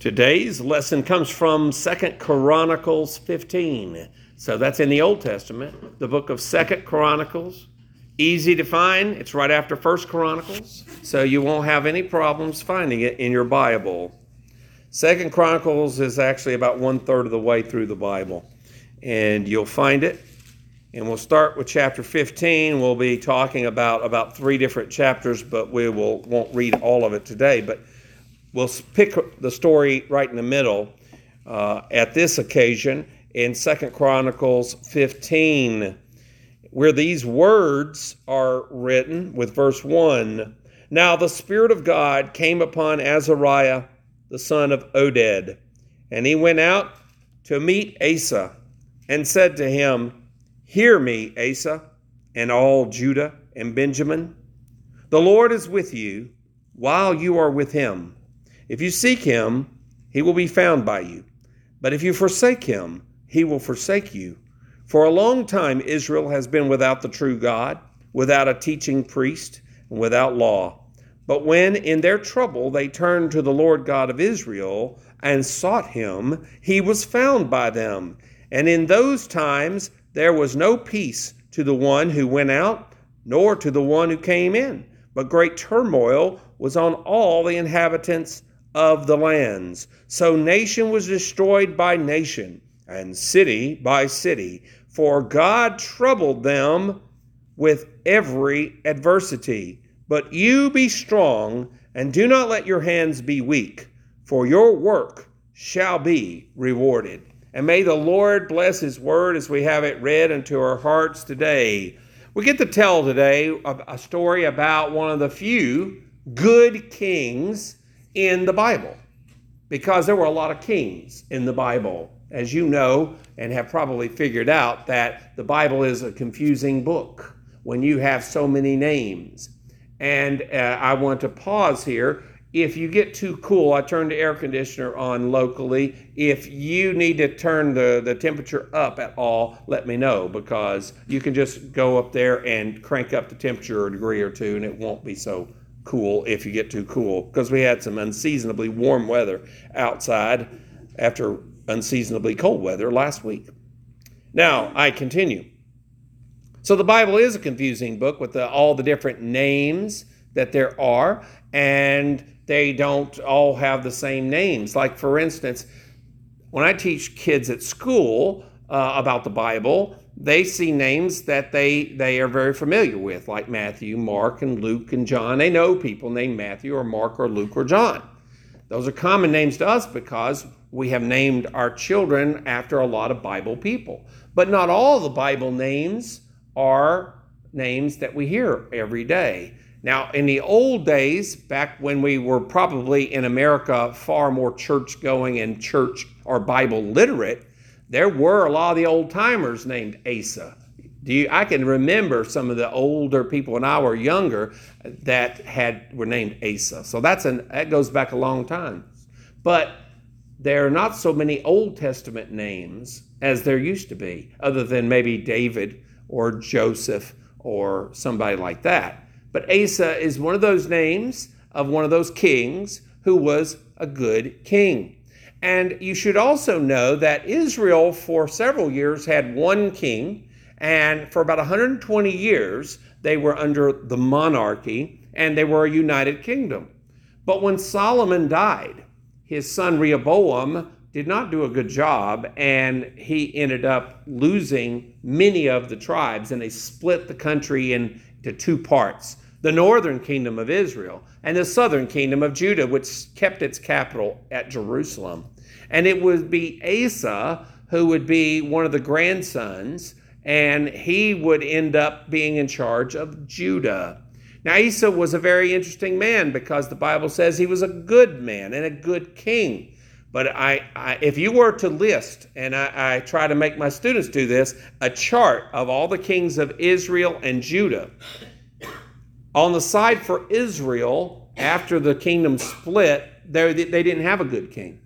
Today's lesson comes from Second Chronicles 15. So that's in the Old Testament, the book of Second Chronicles. Easy to find. It's right after First Chronicles, so you won't have any problems finding it in your Bible. Second Chronicles is actually about one third of the way through the Bible, and you'll find it. And we'll start with chapter 15. We'll be talking about about three different chapters, but we will won't read all of it today. But we'll pick the story right in the middle uh, at this occasion in Second Chronicles 15, where these words are written with verse 1. Now the Spirit of God came upon Azariah, the son of Oded, and he went out to meet Asa and said to him, Hear me, Asa, and all Judah and Benjamin. The Lord is with you while you are with him if you seek him, he will be found by you. But if you forsake him, he will forsake you. For a long time, Israel has been without the true God, without a teaching priest, and without law. But when in their trouble they turned to the Lord God of Israel and sought him, he was found by them. And in those times there was no peace to the one who went out, nor to the one who came in, but great turmoil was on all the inhabitants of the lands. So nation was destroyed by nation, and city by city, for God troubled them with every adversity. But you be strong, and do not let your hands be weak, for your work shall be rewarded. And may the Lord bless His word as we have it read into our hearts today. We get to tell today a story about one of the few good kings in the Bible because there were a lot of kings in the Bible. As you know, and have probably figured out, that the Bible is a confusing book when you have so many names. And uh, I want to pause here. If you get too cool, I turn the air conditioner on locally. If you need to turn the, the temperature up at all, let me know because you can just go up there and crank up the temperature a degree or two and it won't be so cool if you get too cool because we had some unseasonably warm weather outside after unseasonably cold weather last week. Now, I continue. So the Bible is a confusing book with the, all the different names that there are, and they don't all have the same names. Like, for instance, when I teach kids at school uh, about the Bible, they see names that they they are very familiar with, like Matthew, Mark, and Luke and John. They know people named Matthew or Mark or Luke or John. Those are common names to us because we have named our children after a lot of Bible people. But not all the Bible names are names that we hear every day. Now, in the old days, back when we were probably in America far more church going and church or Bible literate, there were a lot of the old timers named Asa. Do you, I can remember some of the older people when I were younger that had were named Asa. So that's an that goes back a long time. But there are not so many Old Testament names as there used to be, other than maybe David or Joseph or somebody like that. But Asa is one of those names of one of those kings who was a good king. And you should also know that Israel, for several years, had one king, and for about 120 years, they were under the monarchy and they were a united kingdom. But when Solomon died, his son Rehoboam did not do a good job, and he ended up losing many of the tribes, and they split the country into two parts the northern kingdom of Israel and the southern kingdom of Judah, which kept its capital at Jerusalem. And it would be Asa who would be one of the grandsons, and he would end up being in charge of Judah. Now, Asa was a very interesting man because the Bible says he was a good man and a good king. But I, I if you were to list, and I, I try to make my students do this, a chart of all the kings of Israel and Judah, on the side for Israel, after the kingdom split, they, they didn't have a good king.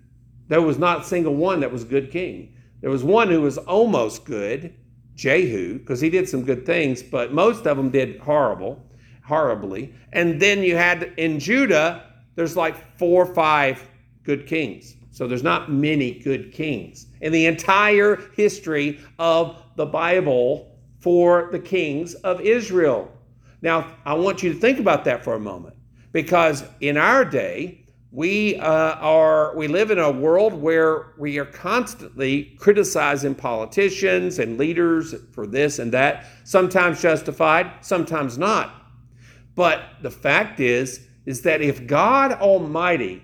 There was not single one that was a good king. There was one who was almost good, Jehu, because he did some good things, but most of them did horrible, horribly. And then you had in Judah, there's like four or five good kings. So there's not many good kings. In the entire history of the Bible for the kings of Israel. Now, I want you to think about that for a moment because in our day, we uh, are we live in a world where we are constantly criticizing politicians and leaders for this and that sometimes justified sometimes not. But the fact is is that if god almighty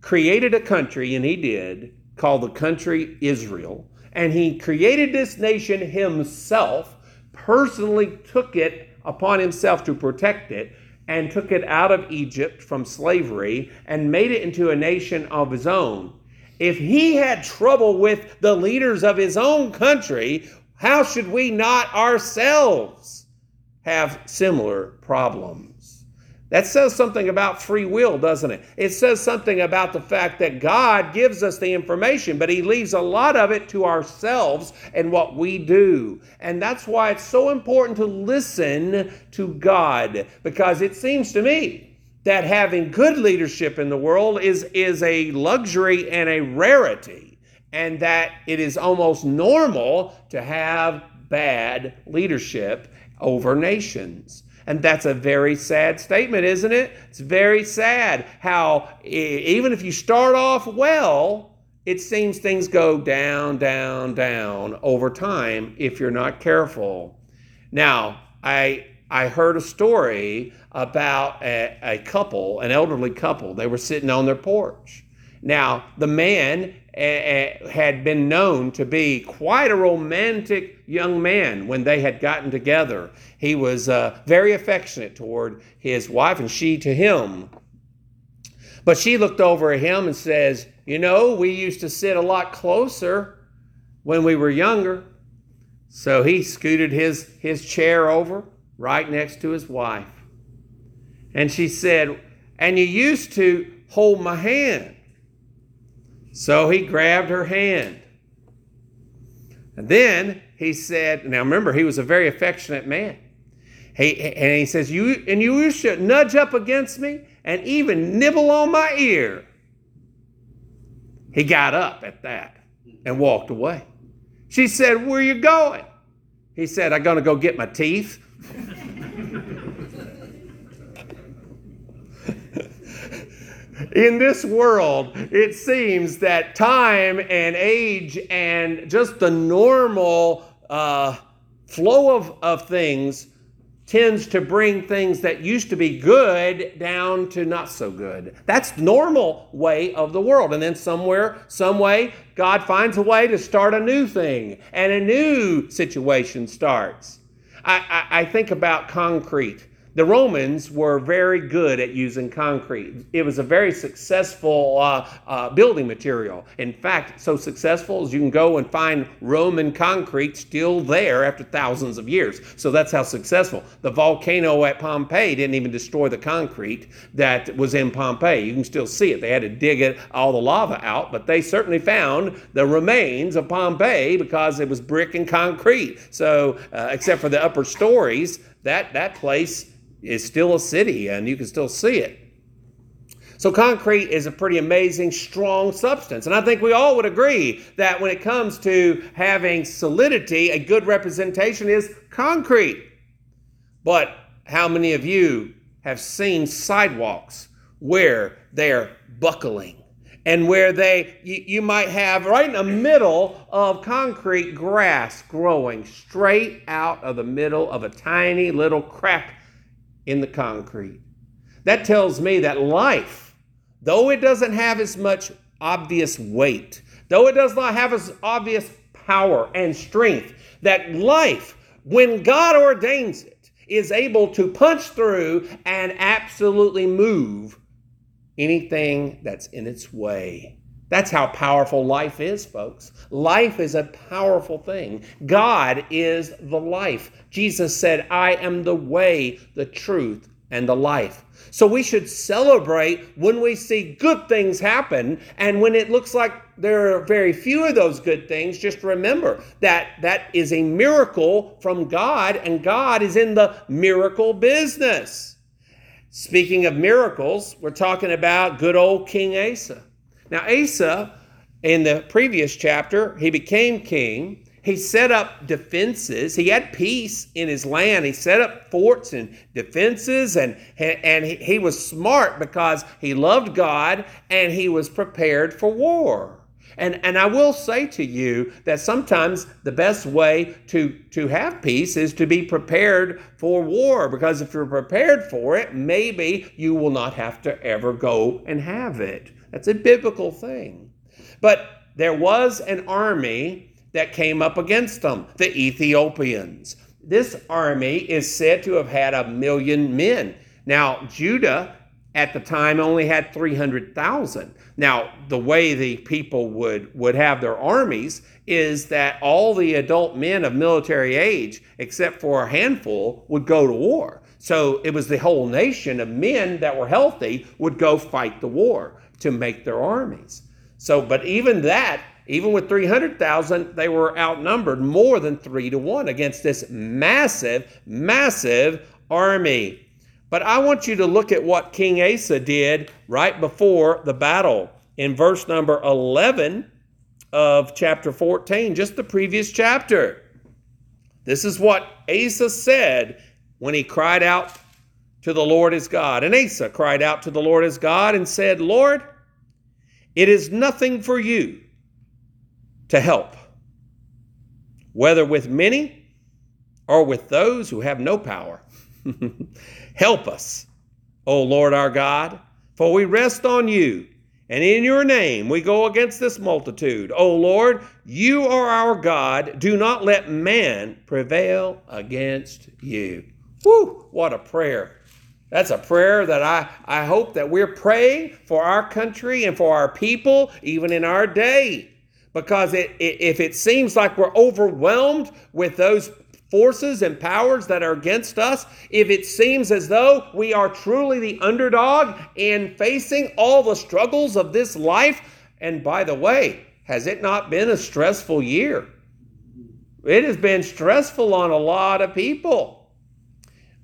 created a country, and he did, called the country Israel, and he created this nation himself, personally took it upon himself to protect it, and took it out of Egypt from slavery and made it into a nation of his own. If he had trouble with the leaders of his own country, how should we not ourselves have similar problems? That says something about free will, doesn't it? It says something about the fact that God gives us the information, but He leaves a lot of it to ourselves and what we do. And that's why it's so important to listen to God, because it seems to me that having good leadership in the world is, is a luxury and a rarity, and that it is almost normal to have bad leadership over nations. And that's a very sad statement, isn't it? It's very sad how, even if you start off well, it seems things go down, down, down over time if you're not careful. Now, I, I heard a story about a, a couple, an elderly couple. They were sitting on their porch. Now, the man had been known to be quite a romantic young man when they had gotten together. He was uh, very affectionate toward his wife and she to him. But she looked over at him and says, You know, we used to sit a lot closer when we were younger. So he scooted his, his chair over right next to his wife. And she said, And you used to hold my hand. So he grabbed her hand. And then he said, now remember, he was a very affectionate man. He, and he says, you, and you should nudge up against me and even nibble on my ear. He got up at that and walked away. She said, Where are you going? He said, I'm going to go get my teeth. in this world, it seems that time and age and just the normal uh, flow of, of things tends to bring things that used to be good down to not so good. That's normal way of the world. And then somewhere, some way, God finds a way to start a new thing and a new situation starts. I, I, I think about concrete. The Romans were very good at using concrete. It was a very successful uh, uh, building material. In fact, so successful as you can go and find Roman concrete still there after thousands of years. So that's how successful. The volcano at Pompeii didn't even destroy the concrete that was in Pompeii. You can still see it. They had to dig it, all the lava out, but they certainly found the remains of Pompeii because it was brick and concrete. So, uh, except for the upper stories, that, that place is still a city and you can still see it. So, concrete is a pretty amazing, strong substance. And I think we all would agree that when it comes to having solidity, a good representation is concrete. But how many of you have seen sidewalks where they're buckling? and where they you, you, might have right in the middle of concrete grass growing straight out of the middle of a tiny little crack in the concrete. That tells me that life, though it doesn't have as much obvious weight, though it does not have as obvious power and strength, that life, when God ordains it, is able to punch through and absolutely move anything that's in its way. That's how powerful life is, folks. Life is a powerful thing. God is the life. Jesus said, I am the way, the truth, and the life. So we should celebrate when we see good things happen. And when it looks like there are very few of those good things, just remember that that is a miracle from God, and God is in the miracle business. Speaking of miracles, we're talking about good old King Asa. Now, Asa, in the previous chapter, he became king. He set up defenses. He had peace in his land. He set up forts and defenses, and, and he, was smart because he loved God and he was prepared for war. And, and I will say to you that sometimes the best way to, to have peace is to be prepared for war, because if you're prepared for it, maybe you will not have to ever go and have it. That's a biblical thing. But there was an army that came up against them, the Ethiopians. This army is said to have had a million men. Now, Judah at the time only had 300,000. Now, the way the people would, would have their armies is that all the adult men of military age, except for a handful, would go to war. So it was the whole nation of men that were healthy would go fight the war to make their armies. So, but even that, even with 300,000, they were outnumbered more than three to one against this massive, massive army. But I want you to look at what King Asa did right before the battle in verse number 11 of chapter 14, just the previous chapter. This is what Asa said when he cried out to the Lord his God. And Asa cried out to the Lord his God and said, Lord, it is nothing for you to help, whether with many or with those who have no power. Help us, O Lord our God, for we rest on you, and in your name we go against this multitude. O Lord, you are our God. Do not let man prevail against you. Whew, what a prayer. That's a prayer that I, I hope that we're praying for our country and for our people, even in our day. Because it, it, if it seems like we're overwhelmed with those forces and powers that are against us, if it seems as though we are truly the underdog in facing all the struggles of this life, and by the way, has it not been a stressful year? It has been stressful on a lot of people.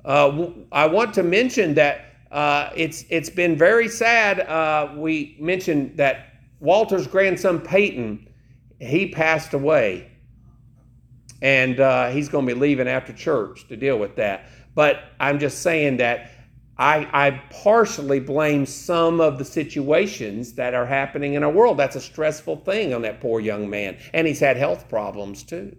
Uh, I want to mention that uh, it's it's been very sad. Uh, we mentioned that Walter's grandson Peyton, he passed away and uh, he's going to be leaving after church to deal with that. But I'm just saying that I, I partially blame some of the situations that are happening in our world. That's a stressful thing on that poor young man, and he's had health problems too.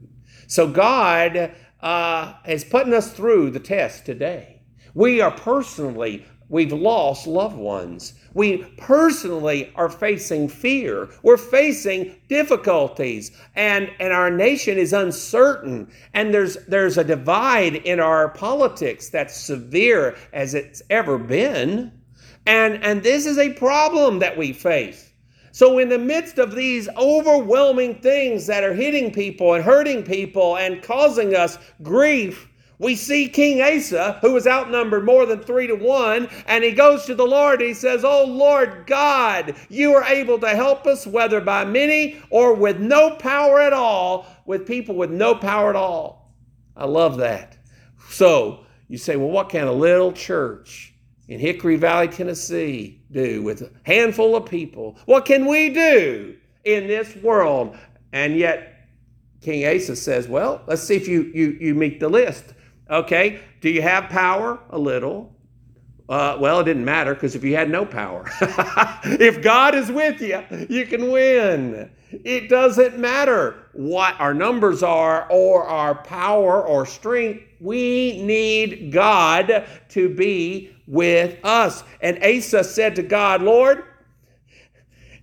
So God uh, is putting us through the test today. We are personally We've lost loved ones. We personally are facing fear. We're facing difficulties. And, and our nation is uncertain. And there's, there's a divide in our politics that's severe as it's ever been. And, and this is a problem that we face. So, in the midst of these overwhelming things that are hitting people and hurting people and causing us grief, we see King Asa, who was outnumbered more than three to one, and he goes to the Lord. He says, Oh Lord God, you are able to help us, whether by many or with no power at all, with people with no power at all. I love that. So you say, Well, what can a little church in Hickory Valley, Tennessee do with a handful of people? What can we do in this world? And yet, King Asa says, Well, let's see if you, you, you meet the list. Okay, do you have power? A little. Uh, well, it didn't matter because if you had no power, if God is with you, you can win. It doesn't matter what our numbers are or our power or strength. We need God to be with us. And Asa said to God, Lord,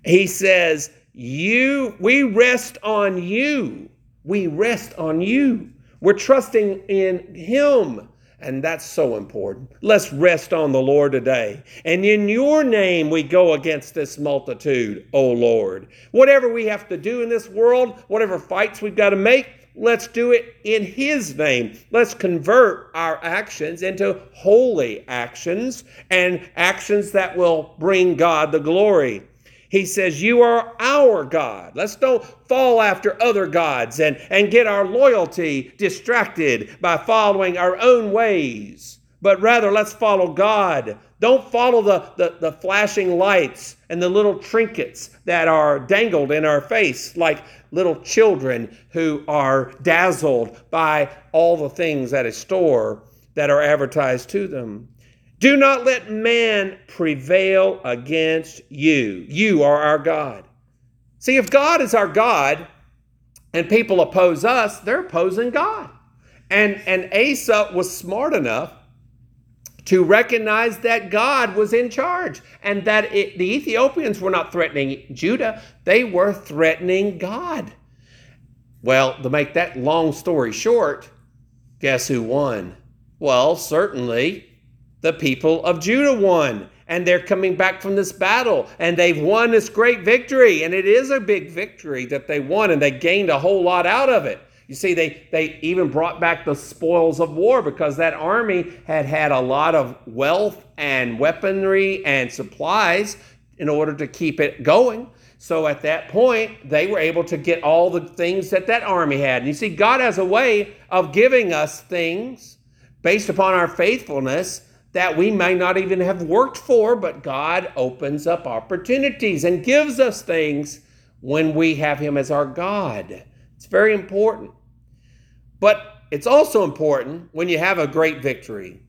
he says, You, we rest on you. We rest on you. We're trusting in Him. And that's so important. Let's rest on the Lord today. And in your name, we go against this multitude, O Lord. Whatever we have to do in this world, whatever fights we've got to make, let's do it in His name. Let's convert our actions into holy actions and actions that will bring God the glory. He says, You are our God. Let's don't fall after other gods and, and get our loyalty distracted by following our own ways. But rather let's follow God. Don't follow the, the, the, flashing lights and the little trinkets that are dangled in our face like little children who are dazzled by all the things at a store that are advertised to them. Do not let man prevail against you. You are our God. See, if God is our God and people oppose us, they're opposing God. And, and Asa was smart enough to recognize that God was in charge and that it, the Ethiopians were not threatening Judah, they were threatening God. Well, to make that long story short, guess who won? Well, certainly the people of Judah won. And they're coming back from this battle and they've won this great victory. And it is a big victory that they won and they gained a whole lot out of it. You see, they, they even brought back the spoils of war because that army had had a lot of wealth and weaponry and supplies in order to keep it going. So at that point, they were able to get all the things that that army had. And you see, God has a way of giving us things based upon our faithfulness that we may not even have worked for, but God opens up opportunities and gives us things when we have Him as our God. It's very important. But it's also important when you have a great victory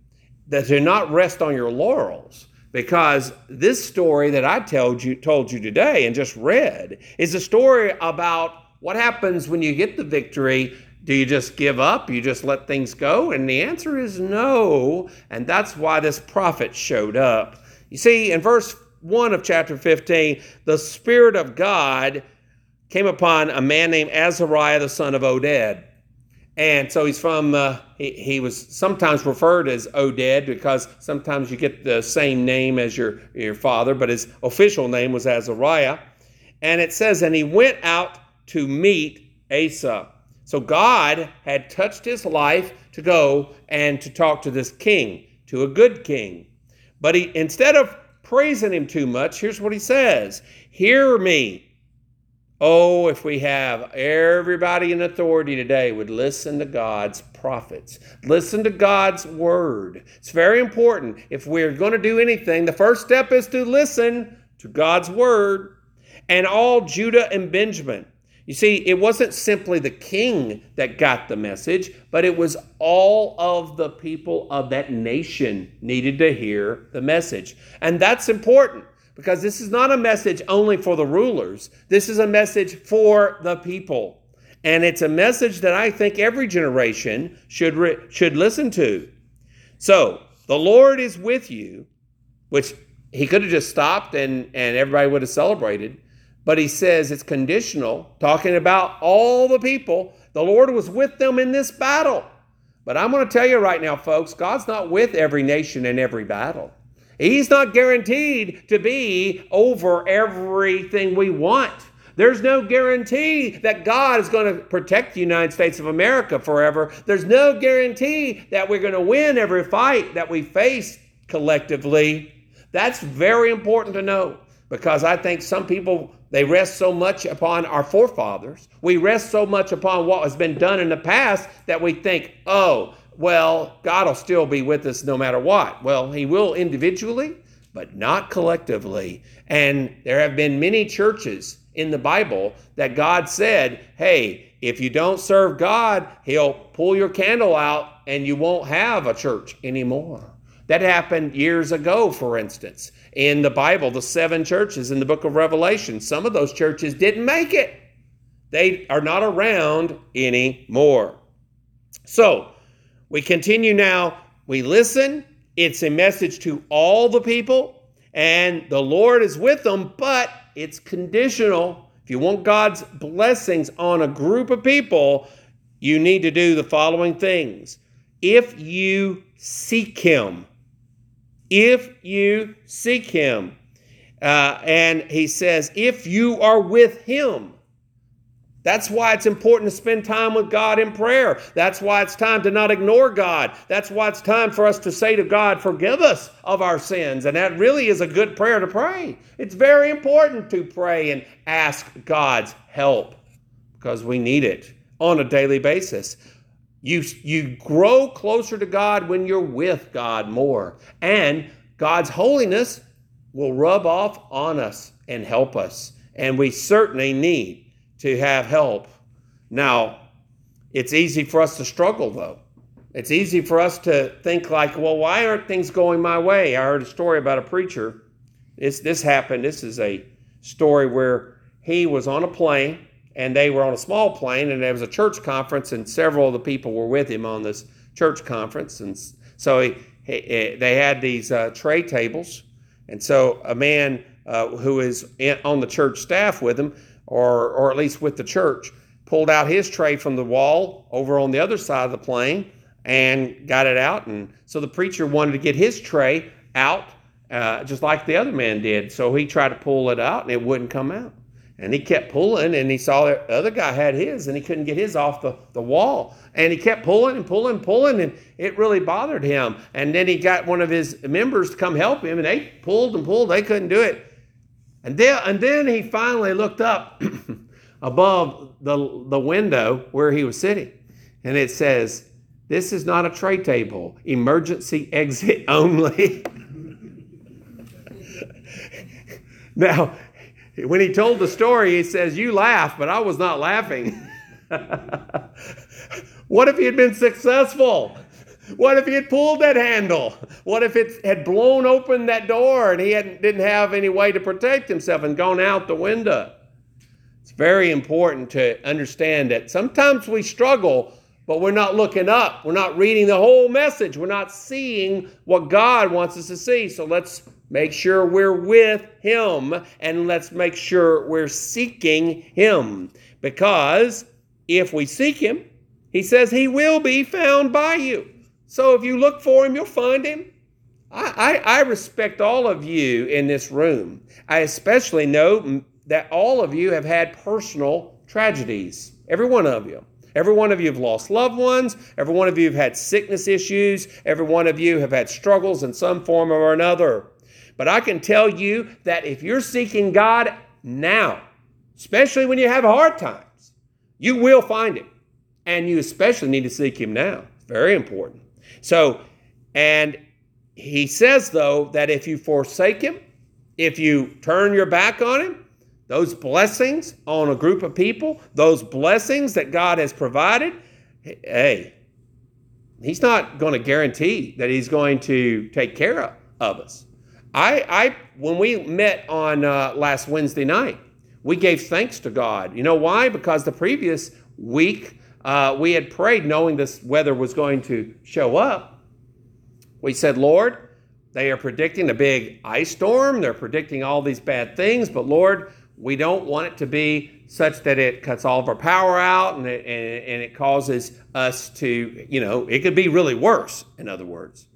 that you not rest on your laurels because this story that I told you told you today and just read is a story about what happens when you get the victory. Do you just give up? You just let things go? And the answer is no. And that's why this prophet showed up. You see, in verse 1 of chapter 15, the Spirit of God came upon a man named Azariah, the son of Oded. And so he's from, uh, he, he was sometimes referred as Oded because sometimes you get the same name as your, your father, but his official name was Azariah. And it says, and he went out to meet Asa. So God had touched his life to go and to talk to this king, to a good king. But he, instead of praising him too much, here's what he says Hear me, Oh, if we have everybody in authority today would listen to God's prophets, listen to God's word. It's very important. If we're going to do anything, the first step is to listen to God's word. And all Judah and Benjamin. You see, it wasn't simply the king that got the message, but it was all of the people of that nation needed to hear the message. And that's important because this is not a message only for the rulers, this is a message for the people. And it's a message that I think every generation should, re- should listen to. So, the Lord is with you, which he could have just stopped and, and everybody would have celebrated. But he says it's conditional, talking about all the people. The Lord was with them in this battle. But I'm going to tell you right now, folks, God's not with every nation in every battle. He's not guaranteed to be over everything we want. There's no guarantee that God is going to protect the United States of America forever. There's no guarantee that we're going to win every fight that we face collectively. That's very important to know because I think some people they rest so much upon our forefathers. We rest so much upon what has been done in the past that we think, "Oh, well, God will still be with us no matter what. Well, He will individually, but not collectively. And there have been many churches in the Bible that God said, hey, if you don't serve God, He'll pull your candle out and you won't have a church anymore. That happened years ago, for instance. In the Bible, the seven churches in the book of Revelation, some of those churches didn't make it. They are not around anymore. So, we continue now. We listen. It's a message to all the people, and the Lord is with them, but it's conditional. If you want God's blessings on a group of people, you need to do the following things. If you seek Him, if you seek Him, uh, and He says, if you are with Him, that's why it's important to spend time with God in prayer. That's why it's time to not ignore God. That's why it's time for us to say to God, Forgive us of our sins. And that really is a good prayer to pray. It's very important to pray and ask God's help because we need it on a daily basis. You, you grow closer to God when you're with God more. And God's holiness will rub off on us and help us. And we certainly need to have help. Now, it's easy for us to struggle, though. It's easy for us to think like, well, why aren't things going my way? I heard a story about a preacher. This, this happened. This is a story where he was on a plane and they were on a small plane and there was a church conference and several of the people were with him on this church conference and so he, he, they had these uh, tray tables and so a man uh, who is in, on the church staff with him or, or at least with the church pulled out his tray from the wall over on the other side of the plane and got it out and so the preacher wanted to get his tray out uh, just like the other man did so he tried to pull it out and it wouldn't come out and he kept pulling, and he saw the other guy had his, and he couldn't get his off the, the wall. And he kept pulling and pulling and pulling, and it really bothered him. And then he got one of his members to come help him, and they pulled and pulled. They couldn't do it. And then, and then he finally looked up above the, the window where he was sitting, and it says, This is not a tray table, emergency exit only. now, when he told the story, he says, You laugh, but I was not laughing. what if he had been successful? What if he had pulled that handle? What if it had blown open that door and he didn't have any way to protect himself and gone out the window? It's very important to understand that sometimes we struggle, but we're not looking up. We're not reading the whole message. We're not seeing what God wants us to see. So let's Make sure we're with Him and let's make sure we're seeking Him. Because if we seek Him, He says He will be found by you. So if you look for Him, you'll find Him. I, I, I respect all of you in this room. I especially know that all of you have had personal tragedies, every one of you. Every one of you have lost loved ones. Every one of you have had sickness issues. Every one of you have had struggles in some form or another. But I can tell you that if you're seeking God now, especially when you have hard times, you will find Him. And you especially need to seek Him now. Very important. So, and he says, though, that if you forsake Him, if you turn your back on Him, those blessings on a group of people, those blessings that God has provided, hey, He's not going to guarantee that He's going to take care of, of us. I, I when we met on uh, last Wednesday night, we gave thanks to God. You know why? Because the previous week uh, we had prayed knowing this weather was going to show up. We said, Lord, they are predicting a big ice storm. They're predicting all these bad things, but Lord, we don't want it to be such that it cuts all of our power out and it, and, and it causes us to, you know, it could be really worse, in other words.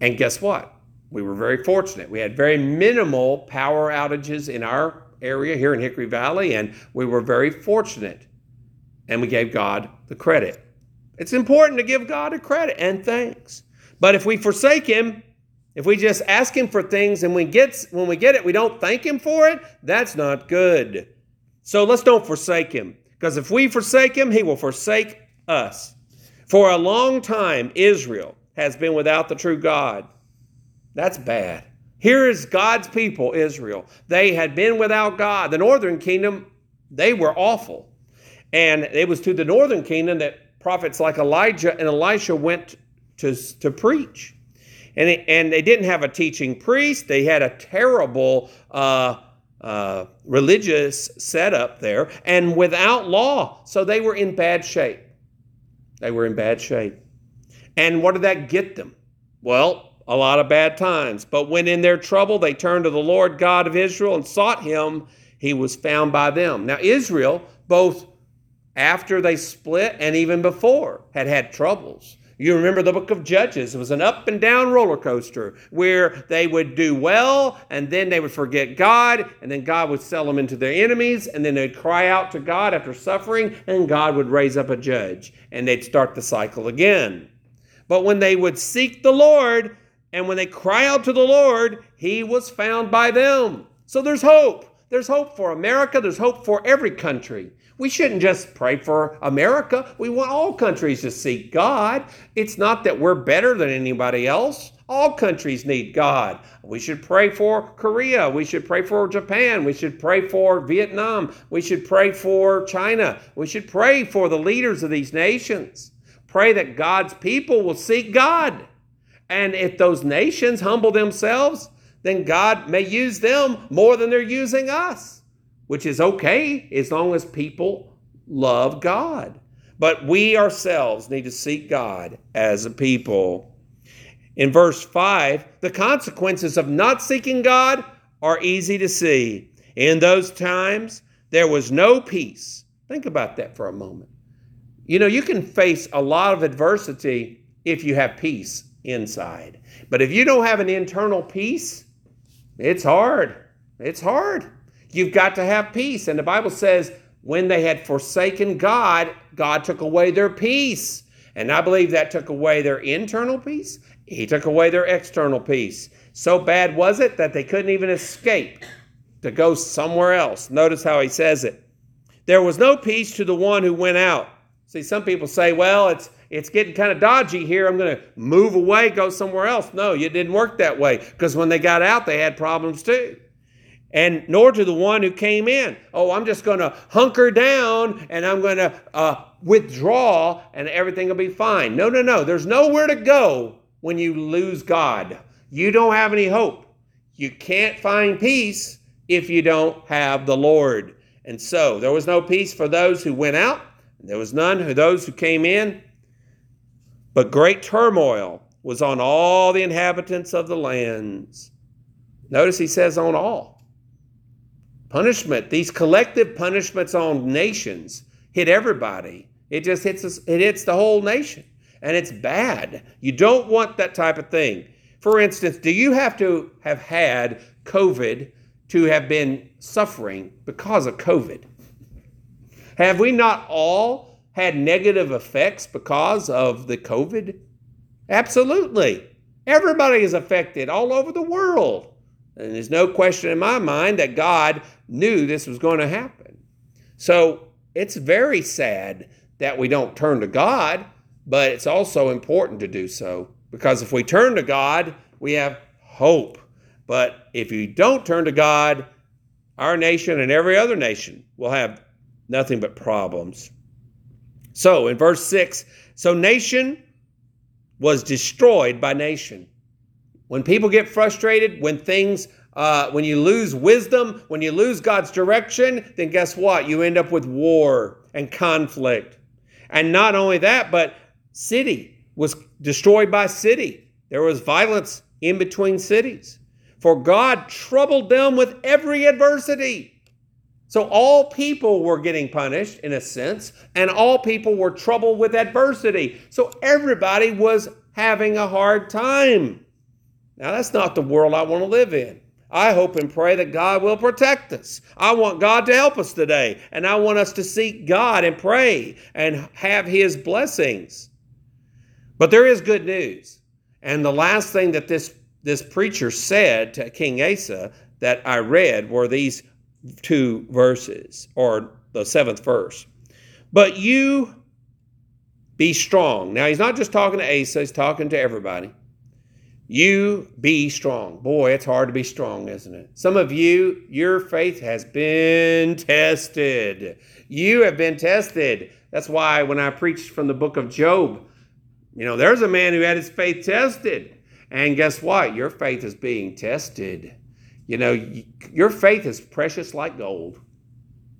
And guess what? we were very fortunate. We had very minimal power outages in our area here in Hickory Valley, and we were very fortunate. And we gave God the credit. It's important to give God a credit and thanks. But if we forsake Him, if we just ask Him for things and we get, when we get it, we don't thank Him for it, that's not good. So let's don't forsake Him. Because if we forsake Him, He will forsake us. For a long time, Israel has been without the true God. That's bad. Here is God's people, Israel. They had been without God. The northern kingdom, they were awful. And it was to the northern kingdom that prophets like Elijah and Elisha went to, to preach. And, it, and they didn't have a teaching priest, they had a terrible uh, uh, religious setup there, and without law. So they were in bad shape. They were in bad shape. And what did that get them? Well, a lot of bad times. But when in their trouble they turned to the Lord God of Israel and sought him, he was found by them. Now, Israel, both after they split and even before, had had troubles. You remember the book of Judges. It was an up and down roller coaster where they would do well and then they would forget God and then God would sell them into their enemies and then they'd cry out to God after suffering and God would raise up a judge and they'd start the cycle again. But when they would seek the Lord, and when they cry out to the Lord, he was found by them. So there's hope. There's hope for America. There's hope for every country. We shouldn't just pray for America. We want all countries to seek God. It's not that we're better than anybody else. All countries need God. We should pray for Korea. We should pray for Japan. We should pray for Vietnam. We should pray for China. We should pray for the leaders of these nations. Pray that God's people will seek God. And if those nations humble themselves, then God may use them more than they're using us, which is okay as long as people love God. But we ourselves need to seek God as a people. In verse 5, the consequences of not seeking God are easy to see. In those times, there was no peace. Think about that for a moment. You know, you can face a lot of adversity if you have peace inside. But if you don't have an internal peace, it's hard. It's hard. You've got to have peace. And the Bible says, when they had forsaken God, God took away their peace. And I believe that took away their internal peace he took away their external peace. So bad was it that they couldn't even escape to go somewhere else. Notice how he says it. There was no peace to the one who went out. See, some people say, well, it's it's getting kind of dodgy here. I'm going to move away, go somewhere else. No, it didn't work that way because when they got out, they had problems too. And nor to the one who came in. Oh, I'm just going to hunker down and I'm going to uh, withdraw and everything will be fine. No, no, no. There's nowhere to go when you lose God. You don't have any hope. You can't find peace if you don't have the Lord. And so there was no peace for those who went out, there was none for those who came in. But great turmoil was on all the inhabitants of the lands. Notice he says on all. Punishment, these collective punishments on nations hit everybody. It just hits us, it hits the whole nation and it's bad. You don't want that type of thing. For instance, do you have to have had COVID to have been suffering because of COVID? Have we not all had negative effects because of the COVID? Absolutely. Everybody is affected all over the world. And there's no question in my mind that God knew this was going to happen. So it's very sad that we don't turn to God but it's also important to do so because if we turn to God, we have hope. But if you don't turn to God, our nation and every other nation will have nothing but problems. So in verse 6, so nation was destroyed by nation. When people get frustrated, when things, uh, when you lose wisdom, when you lose God's direction, then guess what? You end up with war and conflict. And not only that, but city was destroyed by city. There was violence in between cities. For God troubled them with every adversity. So all people were getting punished in a sense, and all people were troubled with adversity. So everybody was having a hard time. Now, that's not the world I want to live in. I hope and pray that God will protect us. I want God to help us today, and I want us to seek God and pray and have His blessings. But there is good news. And the last thing that this, this preacher said to King Asa that I read were these two verses, or the seventh verse. But you be strong. Now, he's not just talking to Asa, he's talking to everybody. You be strong. Boy, it's hard to be strong, isn't it? Some of you, your faith has been tested. You have been tested. That's why when I preached from the book of Job, you know, there's a man who had his faith tested. And guess what? Your faith is being tested. You know, your faith is precious like gold.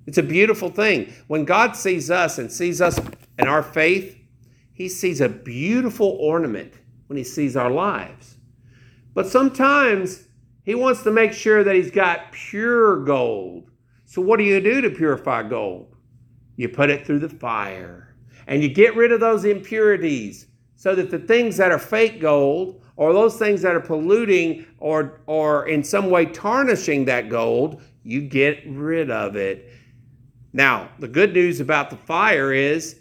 It's a beautiful thing. When God sees us and sees us and our faith, he sees a beautiful ornament when he sees our lives. But sometimes he wants to make sure that he's got pure gold. So, what do you do to purify gold? You put it through the fire and you get rid of those impurities so that the things that are fake gold or those things that are polluting or, or in some way tarnishing that gold, you get rid of it. Now, the good news about the fire is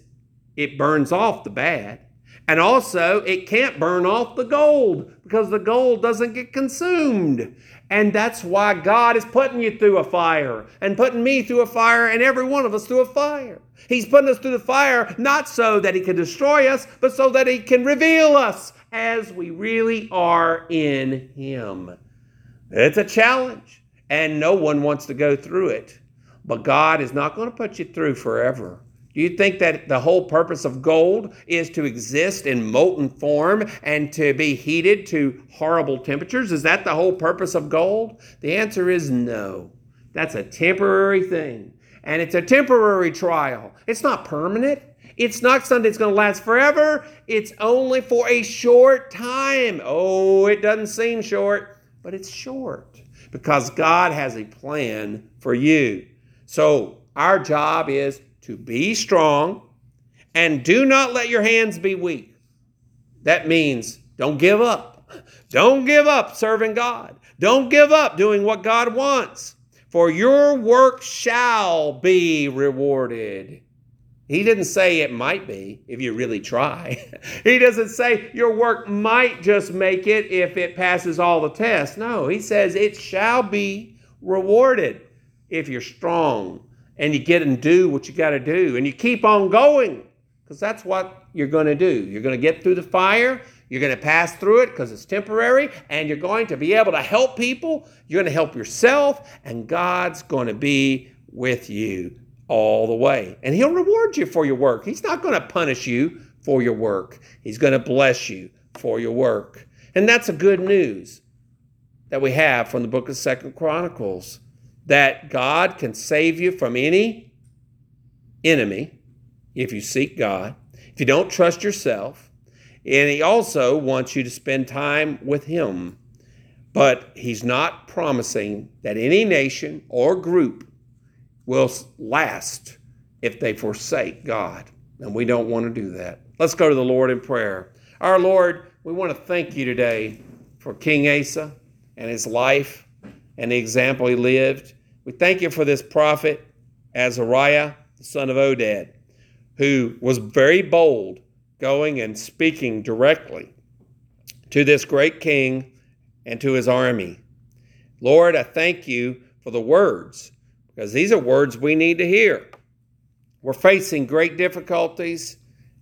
it burns off the bad. And also, it can't burn off the gold because the gold doesn't get consumed. And that's why God is putting you through a fire and putting me through a fire and every one of us through a fire. He's putting us through the fire not so that He can destroy us, but so that He can reveal us as we really are in Him. It's a challenge, and no one wants to go through it. But God is not going to put you through forever. Do you think that the whole purpose of gold is to exist in molten form and to be heated to horrible temperatures? Is that the whole purpose of gold? The answer is no. That's a temporary thing. And it's a temporary trial. It's not permanent. It's not something that's going to last forever. It's only for a short time. Oh, it doesn't seem short, but it's short because God has a plan for you. So, our job is to be strong and do not let your hands be weak. That means don't give up. Don't give up serving God. Don't give up doing what God wants, for your work shall be rewarded. He didn't say it might be if you really try. he doesn't say your work might just make it if it passes all the tests. No, he says it shall be rewarded if you're strong and you get and do what you got to do and you keep on going because that's what you're going to do. You're going to get through the fire, you're going to pass through it because it's temporary, and you're going to be able to help people. You're going to help yourself, and God's going to be with you all the way. And He'll reward you for your work. He's not going to punish you for your work, He's going to bless you for your work. And that's a good news that we have from the book of Second Chronicles that God can save you from any enemy if you seek God, if you don't trust yourself, and He also wants you to spend time with Him. But He's not promising that any nation or group will last if they forsake God. And we don't want to do that. Let's go to the Lord in prayer. Our Lord, we want to thank you today for King Asa and his life and the example he lived. We thank you for this prophet, Azariah, the son of Oded, who was very bold going and speaking directly to this great king and to his army. Lord, I thank you for the words, because these are words we need to hear. We're facing great difficulties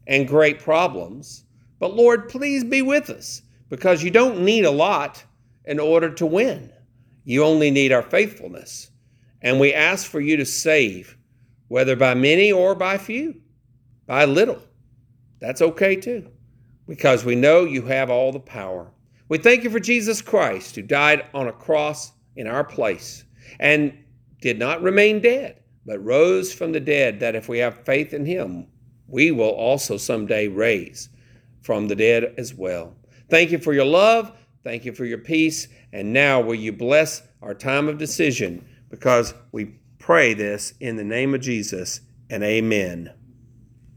and great problems, but Lord, please be with us, because you don't need a lot in order to win. You only need our faithfulness. And we ask for you to save, whether by many or by few, by little. That's okay too, because we know you have all the power. We thank you for Jesus Christ, who died on a cross in our place and did not remain dead, but rose from the dead, that if we have faith in him, we will also someday raise from the dead as well. Thank you for your love. Thank you for your peace. And now, will you bless our time of decision? Because we pray this in the name of Jesus and amen.